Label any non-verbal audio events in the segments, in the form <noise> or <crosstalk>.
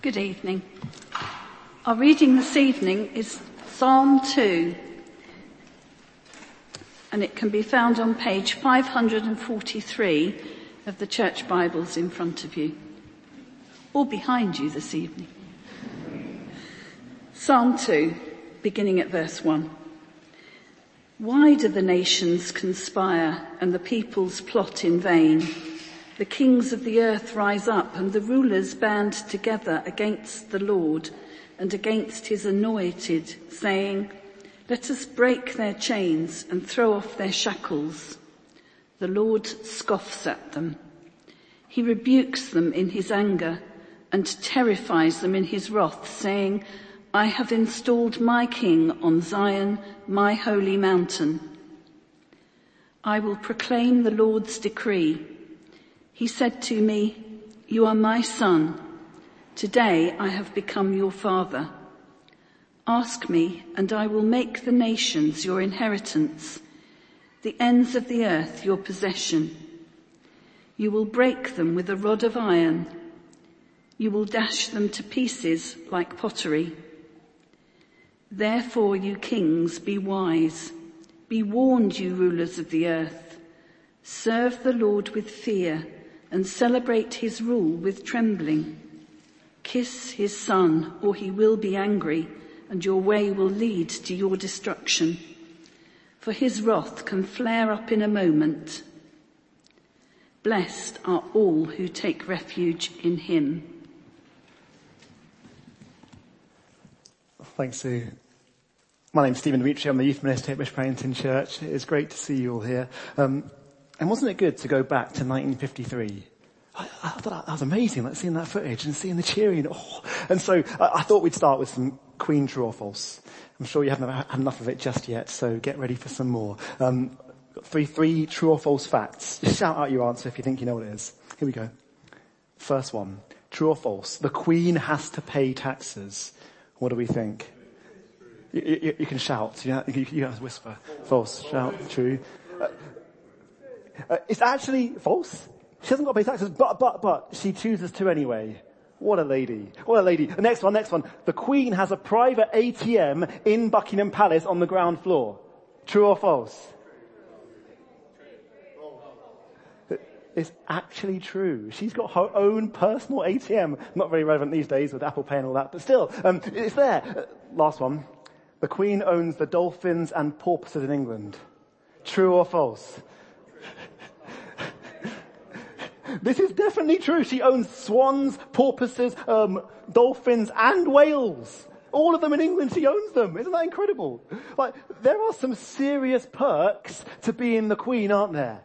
Good evening. Our reading this evening is Psalm 2 and it can be found on page 543 of the church Bibles in front of you or behind you this evening. Psalm 2 beginning at verse 1. Why do the nations conspire and the peoples plot in vain? The kings of the earth rise up and the rulers band together against the Lord and against his anointed, saying, let us break their chains and throw off their shackles. The Lord scoffs at them. He rebukes them in his anger and terrifies them in his wrath, saying, I have installed my king on Zion, my holy mountain. I will proclaim the Lord's decree. He said to me, you are my son. Today I have become your father. Ask me and I will make the nations your inheritance, the ends of the earth your possession. You will break them with a rod of iron. You will dash them to pieces like pottery. Therefore you kings be wise. Be warned you rulers of the earth. Serve the Lord with fear and celebrate his rule with trembling. Kiss his son or he will be angry and your way will lead to your destruction. For his wrath can flare up in a moment. Blessed are all who take refuge in him. Thanks, Sue. My name's Stephen Dimitri. I'm the youth minister at Bishop Barrington Church. It's great to see you all here. Um, and wasn't it good to go back to 1953? I, I thought that was amazing, like seeing that footage and seeing the cheering. Oh. And so I, I thought we'd start with some Queen true or false. I'm sure you haven't had enough of it just yet, so get ready for some more. Um, three, three true or false facts. Just shout out your answer if you think you know what it is. Here we go. First one. True or false? The Queen has to pay taxes. What do we think? You, you, you can shout. You, you, you to whisper. False. Shout. True. Uh, it's actually false. She hasn't got pay taxes, but, but, but, she chooses to anyway. What a lady. What a lady. The next one, next one. The Queen has a private ATM in Buckingham Palace on the ground floor. True or false? It's actually true. She's got her own personal ATM. Not very relevant these days with Apple Pay and all that, but still, um, it's there. Uh, last one. The Queen owns the dolphins and porpoises in England. True or false? This is definitely true. She owns swans, porpoises, um, dolphins, and whales. All of them in England, she owns them. Isn't that incredible? Like, there are some serious perks to being the queen, aren't there?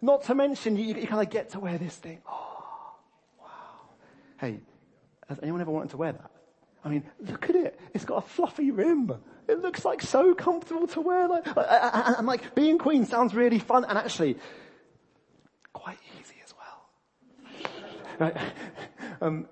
Not to mention, you, you kind of get to wear this thing. Oh, wow. Hey, has anyone ever wanted to wear that? I mean, look at it. It's got a fluffy rim. It looks like so comfortable to wear. Like, and like being queen sounds really fun and actually quite easy Right? Um,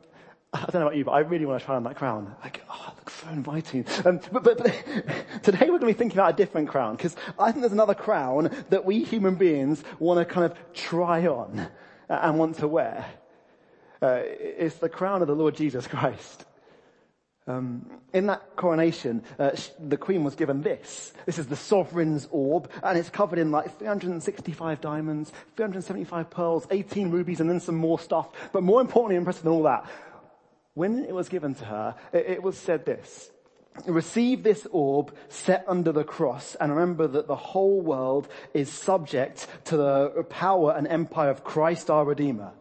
I don't know about you, but I really want to try on that crown. Like, oh, it looks so inviting. Um, but, but, but <laughs> today we're going to be thinking about a different crown because I think there's another crown that we human beings want to kind of try on and want to wear. Uh, it's the crown of the Lord Jesus Christ. Um, in that coronation, uh, the queen was given this. This is the sovereign's orb, and it's covered in like 365 diamonds, 375 pearls, 18 rubies, and then some more stuff. But more importantly, impressive than all that, when it was given to her, it, it was said this. Receive this orb set under the cross and remember that the whole world is subject to the power and empire of Christ our Redeemer.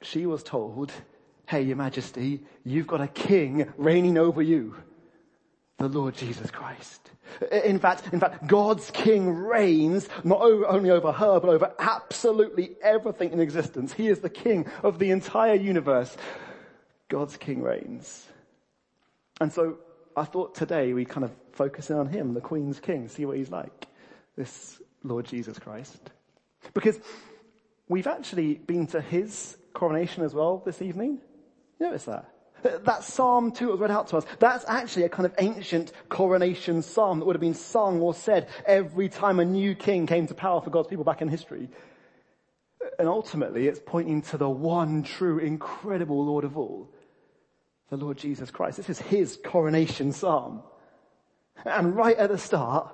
She was told Hey, your majesty, you've got a king reigning over you. The Lord Jesus Christ. In fact, in fact, God's king reigns not only over her, but over absolutely everything in existence. He is the king of the entire universe. God's king reigns. And so I thought today we kind of focus in on him, the queen's king, see what he's like. This Lord Jesus Christ. Because we've actually been to his coronation as well this evening. Notice that. Uh, that Psalm 2 was read out to us, that's actually a kind of ancient coronation psalm that would have been sung or said every time a new king came to power for God's people back in history. Uh, and ultimately it's pointing to the one true, incredible Lord of all, the Lord Jesus Christ. This is his coronation psalm. And right at the start,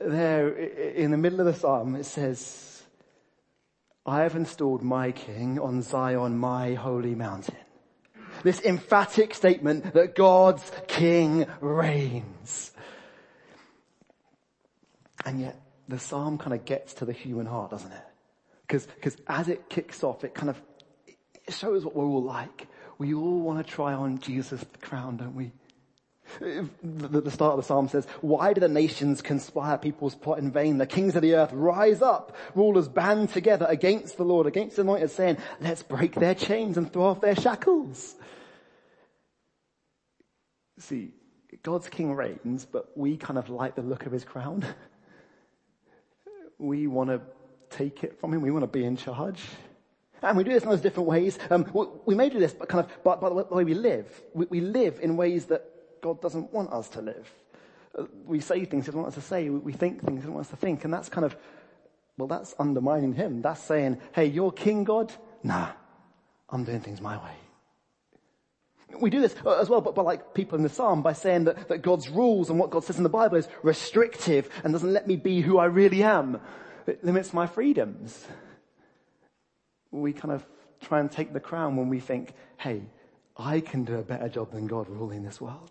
there in the middle of the psalm, it says, I have installed my king on Zion, my holy mountain. This emphatic statement that God's king reigns. And yet the psalm kind of gets to the human heart, doesn't it? Because, because as it kicks off, it kind of it shows what we're all like. We all want to try on Jesus' crown, don't we? The, start of the psalm says, why do the nations conspire people's plot in vain? The kings of the earth rise up, rulers band together against the Lord, against the anointed saying, let's break their chains and throw off their shackles. See, God's king reigns, but we kind of like the look of his crown. we want to take it from him. We want to be in charge. And we do this in those different ways. Um, we, we, may do this, but kind of by, by the way we live. We, we, live in ways that God doesn't want us to live. We say things He doesn't want us to say. We, we think things He doesn't want us to think. And that's kind of, well, that's undermining Him. That's saying, hey, you're King God? Nah, I'm doing things my way. We do this uh, as well, but by like people in the Psalm, by saying that, that God's rules and what God says in the Bible is restrictive and doesn't let me be who I really am. It limits my freedoms. We kind of try and take the crown when we think, hey, I can do a better job than God ruling this world.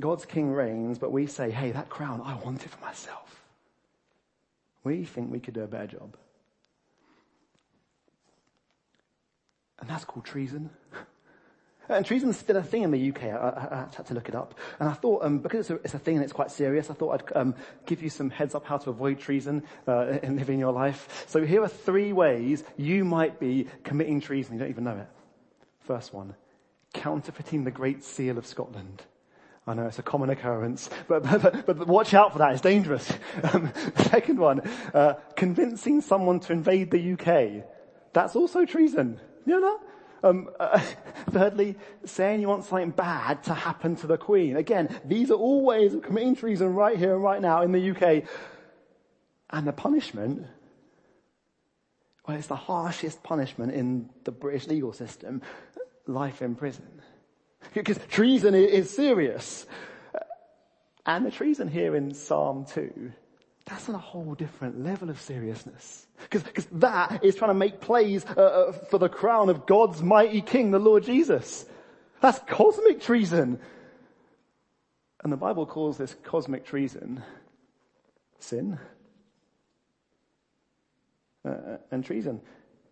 God's king reigns, but we say, hey, that crown, I want it for myself. We think we could do a better job. And that's called treason. <laughs> And treason's still a thing in the UK. I, I, I had to look it up. And I thought, um, because it's a, it's a, thing and it's quite serious, I thought I'd um, give you some heads up how to avoid treason uh, in living your life. So here are three ways you might be committing treason. You don't even know it. First one, counterfeiting the Great Seal of Scotland. I know it's a common occurrence, but, <laughs> but, but, but watch out for that. It's dangerous. <laughs> Um, second one, uh, convincing someone to invade the UK. That's also treason. You know um, uh, <laughs> thirdly, saying you want something bad to happen to the Queen. Again, these are all ways of committing treason right here and right now in the UK. And the punishment, well, it's the harshest punishment in the British legal system, life in prison. Because treason is serious. And the treason here in Psalm 2 that's on a whole different level of seriousness. Because that is trying to make plays uh, uh, for the crown of God's mighty King, the Lord Jesus. That's cosmic treason. And the Bible calls this cosmic treason sin. Uh, uh and treason,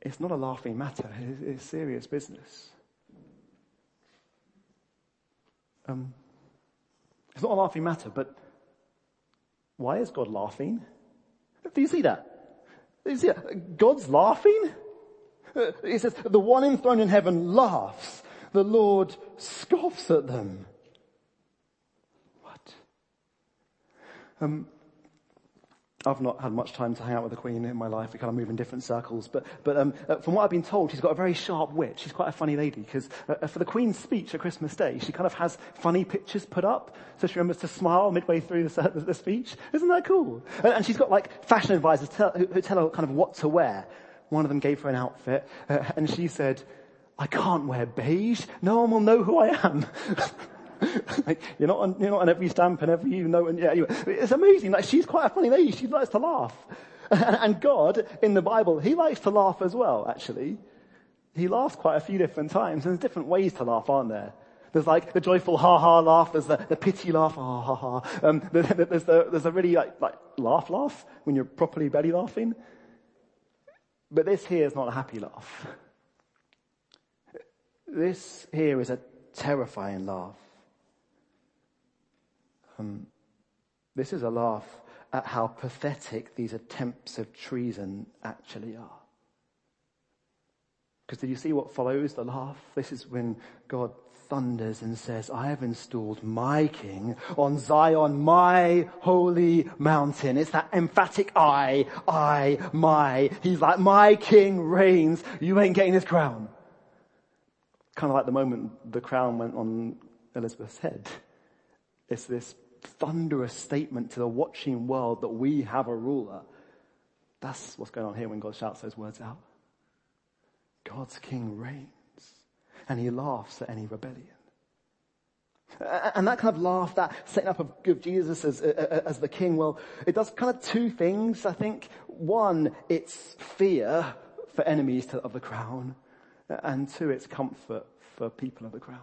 it's not a laughing matter. It's, it's serious business. Um, it's not a laughing matter, but why is God laughing? Do you see that? Do you see that? God's laughing? He says, the one enthroned in heaven laughs. The Lord scoffs at them. What? Um, I've not had much time to hang out with the Queen in my life. We kind of move in different circles. But, but um, uh, from what I've been told, she's got a very sharp wit. She's quite a funny lady because uh, uh, for the Queen's speech at Christmas Day, she kind of has funny pictures put up. So she remembers to smile midway through the, the, the speech. Isn't that cool? And, and, she's got like fashion advisors tell, who, who, tell her kind of what to wear. One of them gave her an outfit uh, and she said, I can't wear beige. No one will know who I am. <laughs> like, <laughs> you're not on, you're not on every stamp and every you know, and yeah, it's amazing. Like she's quite a funny lady. She likes to laugh. <laughs> And God in the Bible, He likes to laugh as well, actually. He laughs quite a few different times, and there's different ways to laugh, aren't there? There's like the joyful ha ha laugh, there's the, the pity laugh, ha ha ha. Um, <laughs> there's the, there's a really like, like laugh laugh when you're properly belly laughing. But this here is not a happy laugh. This here is a terrifying laugh. Um, this is a laugh at how pathetic these attempts of treason actually are. Because did you see what follows the laugh? This is when God thunders and says, I have installed my king on Zion, my holy mountain. It's that emphatic I, I, my. He's like, my king reigns. You ain't getting his crown. Kind of like the moment the crown went on Elizabeth's head. It's this thunderous statement to the watching world that we have a ruler. That's what's going on here when God shouts those words out. God's king reigns and he laughs at any rebellion. And that kind of laugh, that setting up of Jesus as, as the king, well, it does kind of two things, I think. One, it's fear for enemies of the crown. And two, it's comfort for people of the crown.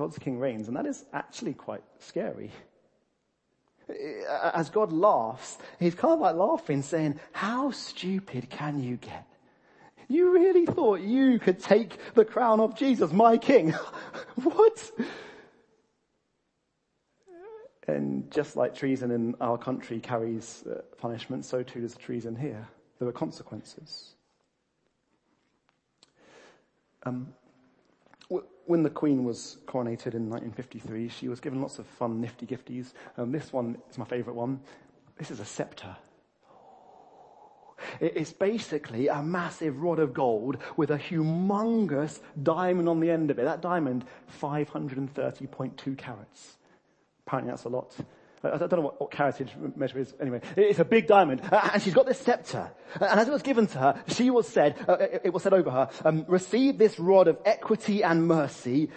God's king reigns, and that is actually quite scary. As God laughs, he's kind of like laughing, saying, how stupid can you get? You really thought you could take the crown of Jesus, my king? <laughs> what? And just like treason in our country carries uh, punishment, so too does treason here. There are consequences. Um, when the Queen was coronated in 1953, she was given lots of fun, nifty gifties. Um, this one is my favourite one. This is a sceptre. It's basically a massive rod of gold with a humongous diamond on the end of it. That diamond, 530.2 carats. Apparently that's a lot. I don't know what, what caratage measure is. Anyway, it's a big diamond, and she's got this scepter. And as it was given to her, she was said, uh, it was said over her, um, receive this rod of equity and mercy,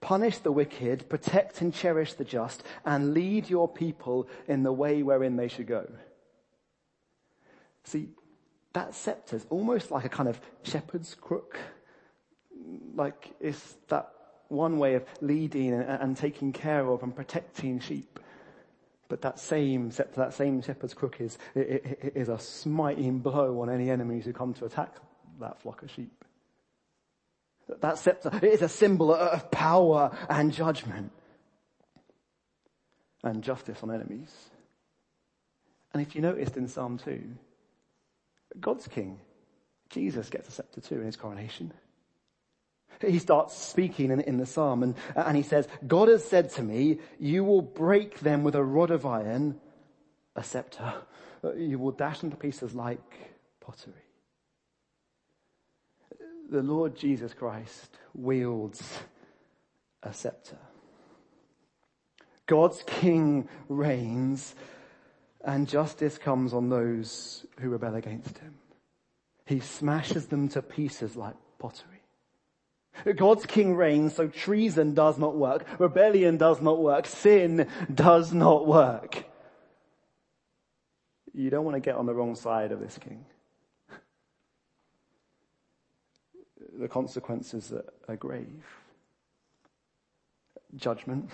punish the wicked, protect and cherish the just, and lead your people in the way wherein they should go. See, that scepter is almost like a kind of shepherd's crook. Like it's that one way of leading and, and taking care of and protecting sheep. But that same that same shepherd's crook is, is a smiting blow on any enemies who come to attack that flock of sheep. That scepter is a symbol of power and judgment and justice on enemies. And if you noticed in Psalm 2, God's king. Jesus gets a scepter too in his coronation. He starts speaking in, in the psalm and, and he says, God has said to me, you will break them with a rod of iron, a scepter. You will dash them to pieces like pottery. The Lord Jesus Christ wields a scepter. God's king reigns and justice comes on those who rebel against him. He smashes them to pieces like pottery. God's king reigns, so treason does not work, rebellion does not work, sin does not work. You don't want to get on the wrong side of this king. <laughs> The consequences are grave. Judgment,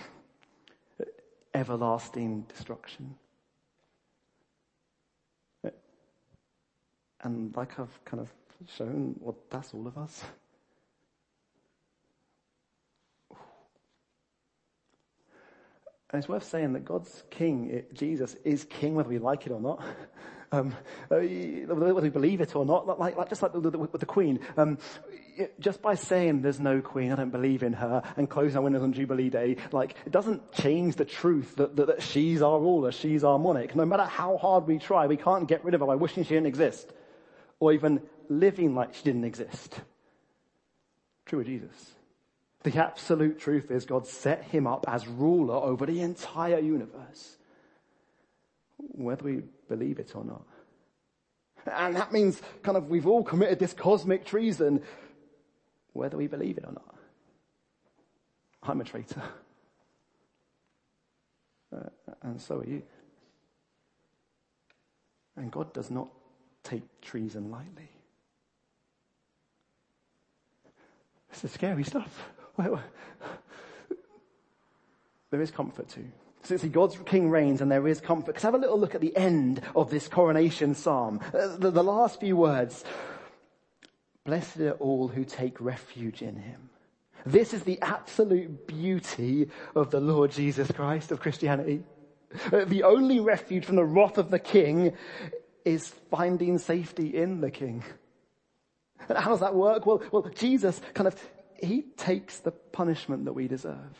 everlasting destruction. And like I've kind of shown, well, that's all of us. And it's worth saying that God's king, Jesus, is king whether we like it or not. <laughs> Um, uh, whether we believe it or not, like, like just like the, the, with the queen. Um, just by saying there's no queen, I don't believe in her, and closing our windows on Jubilee Day, like, it doesn't change the truth that, that, that she's our ruler, she's our monarch. No matter how hard we try, we can't get rid of her by wishing she didn't exist or even living like she didn't exist. True of Jesus. The absolute truth is God set him up as ruler over the entire universe. Whether we believe it or not. And that means kind of we've all committed this cosmic treason, whether we believe it or not. I'm a traitor. Uh, and so are you. And God does not take treason lightly. This is scary stuff. There is comfort too. So see, God's king reigns and there is comfort. Because have a little look at the end of this coronation psalm. Uh, the, the last few words. Blessed are all who take refuge in him. This is the absolute beauty of the Lord Jesus Christ of Christianity. Uh, the only refuge from the wrath of the king is finding safety in the king. And how does that work? Well, well, Jesus kind of, he takes the punishment that we deserve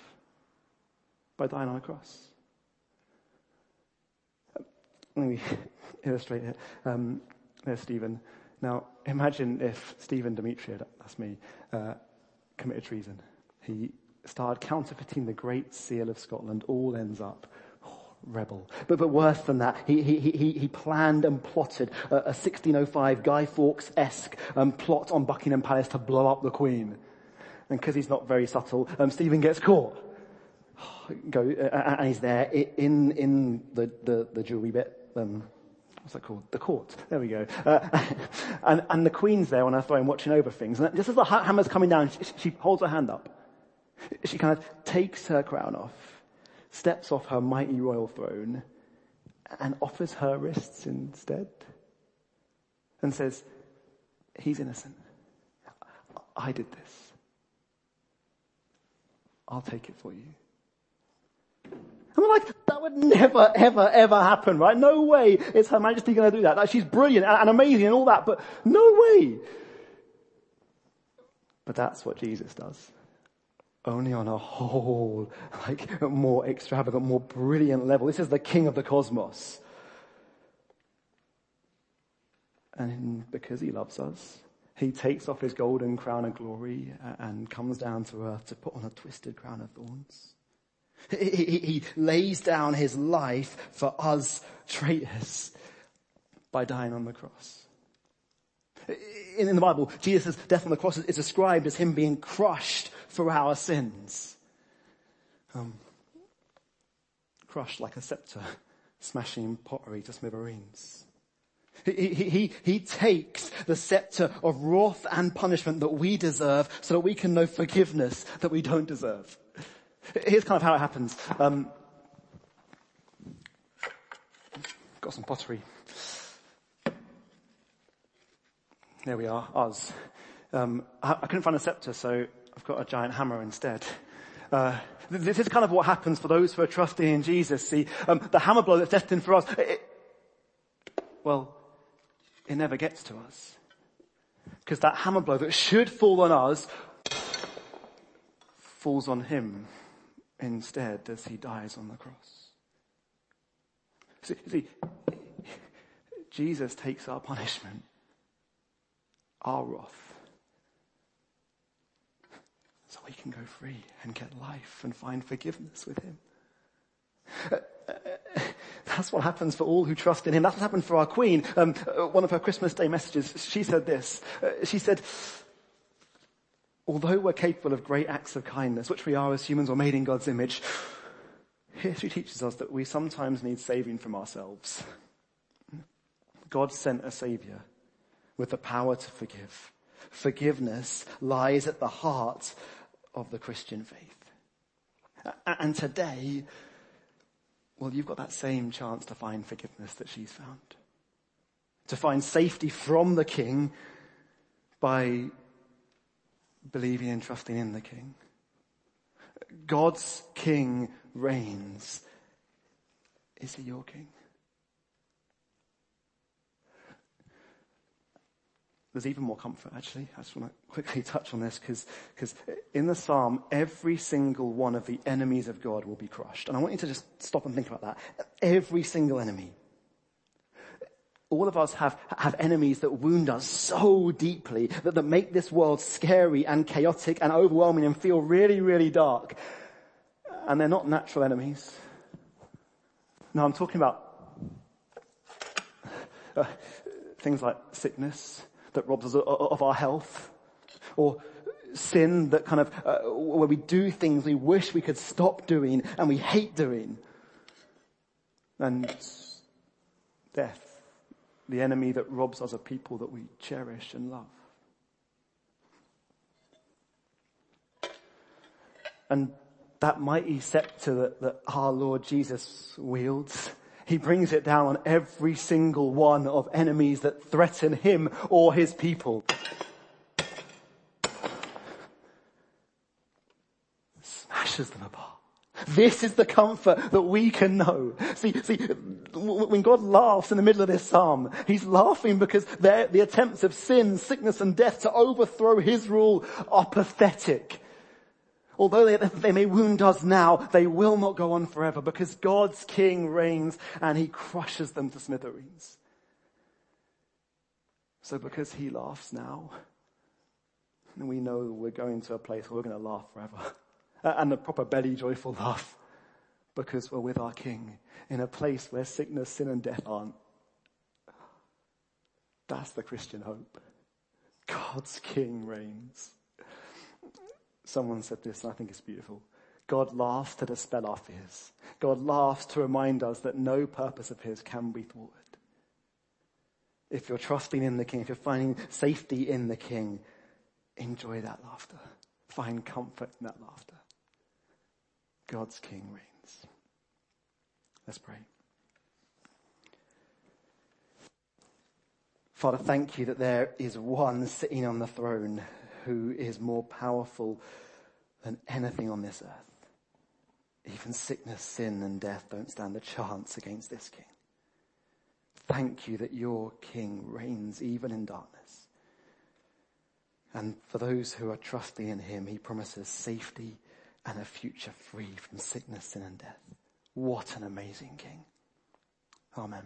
by dying on a cross. Let me <laughs> illustrate it. Um, there's Stephen. Now, imagine if Stephen Demetria, that's me, uh, committed treason. He started counterfeiting the Great Seal of Scotland. All ends up. <sighs> Rebel. But, but worse than that, he, he, he, he planned and plotted a, a 1605 Guy Fawkes-esque um, plot on Buckingham Palace to blow up the Queen. And because he's not very subtle, um, Stephen gets caught. Go, uh, and he's there in, in the, the, the jewelry bit. Um, what's that called? The court. There we go. Uh, <laughs> and, and the Queen's there on her throne watching over things. And just as the hammer's coming down, she, she holds her hand up. She kind of takes her crown off steps off her mighty royal throne and offers her wrists instead and says, he's innocent. I did this. I'll take it for you. I'm like, that would never, ever, ever happen, right? No way is Her Majesty going to do that. Like, she's brilliant and amazing and all that, but no way. But that's what Jesus does only on a whole, <laughs> like, more extravagant, more brilliant level. This is the king of the cosmos. And because he loves us, he takes off his golden crown of glory and comes down to earth to put on a twisted crown of thorns. He, he, he lays down his life for us traitors by dying on the cross. In, in the Bible, Jesus' death on the cross is described as him being crushed for our sins. Um, crushed like a scepter, smashing pottery to smithereens. He, he, he, takes the scepter of wrath and punishment that we deserve so that we can know forgiveness that we don't deserve. Here's kind of how it happens. Um, got some pottery. There we are, us. Um, I, I couldn't find a scepter, so I've got a giant hammer instead. Uh, this is kind of what happens for those who are trusting in Jesus. See, um, the hammer blow that's destined for us, it, well, it never gets to us. Because that hammer blow that should fall on us falls on him instead as he dies on the cross. See, see Jesus takes our punishment, our wrath, so we can go free and get life and find forgiveness with him. That's what happens for all who trust in him. That's what happened for our queen. Um, uh, one of her Christmas Day messages, she said this. Uh, she said, although we're capable of great acts of kindness, which we are as humans or made in God's image, history teaches us that we sometimes need saving from ourselves. God sent a savior with the power to forgive. Forgiveness lies at the heart of the Christian faith. And today, well, you've got that same chance to find forgiveness that she's found. To find safety from the King by believing and trusting in the King. God's King reigns. Is he your King? There's even more comfort actually. I just want to quickly <laughs> touch on this because in the psalm, every single one of the enemies of God will be crushed. And I want you to just stop and think about that. Every single enemy. All of us have, have enemies that wound us so deeply that, that make this world scary and chaotic and overwhelming and feel really, really dark. And they're not natural enemies. No, I'm talking about uh, things like sickness, that robs us of our health or sin that kind of, uh, where we do things we wish we could stop doing and we hate doing. And death, the enemy that robs us of people that we cherish and love. And that mighty scepter that, that our Lord Jesus wields, he brings it down on every single one of enemies that threaten him or his people. Smashes them apart. This is the comfort that we can know. See, see, when God laughs in the middle of this psalm, He's laughing because the attempts of sin, sickness and death to overthrow His rule are pathetic. Although they, they, may wound us now, they will not go on forever because God's king reigns and he crushes them to smithereens. So because he laughs now, we know we're going to a place where we're going to laugh forever. <laughs> And a proper belly joyful laugh. because we're with our King in a place where sickness, sin and death aren't. That's the Christian hope. God's King reigns. Someone said this and I think it's beautiful. God laughs at to dispel our fears. God laughs to remind us that no purpose of his can be thwarted. If you're trusting in the King, if you're finding safety in the King, enjoy that laughter. Find comfort in that laughter. God's King reigns. Let's pray. Father, thank you that there is one sitting on the throne who is more powerful than anything on this earth. Even sickness, sin and death don't stand a chance against this king. Thank you that your king reigns even in darkness. And for those who are trusting in him, he promises safety and a future free from sickness, sin and death. What an amazing king. Amen.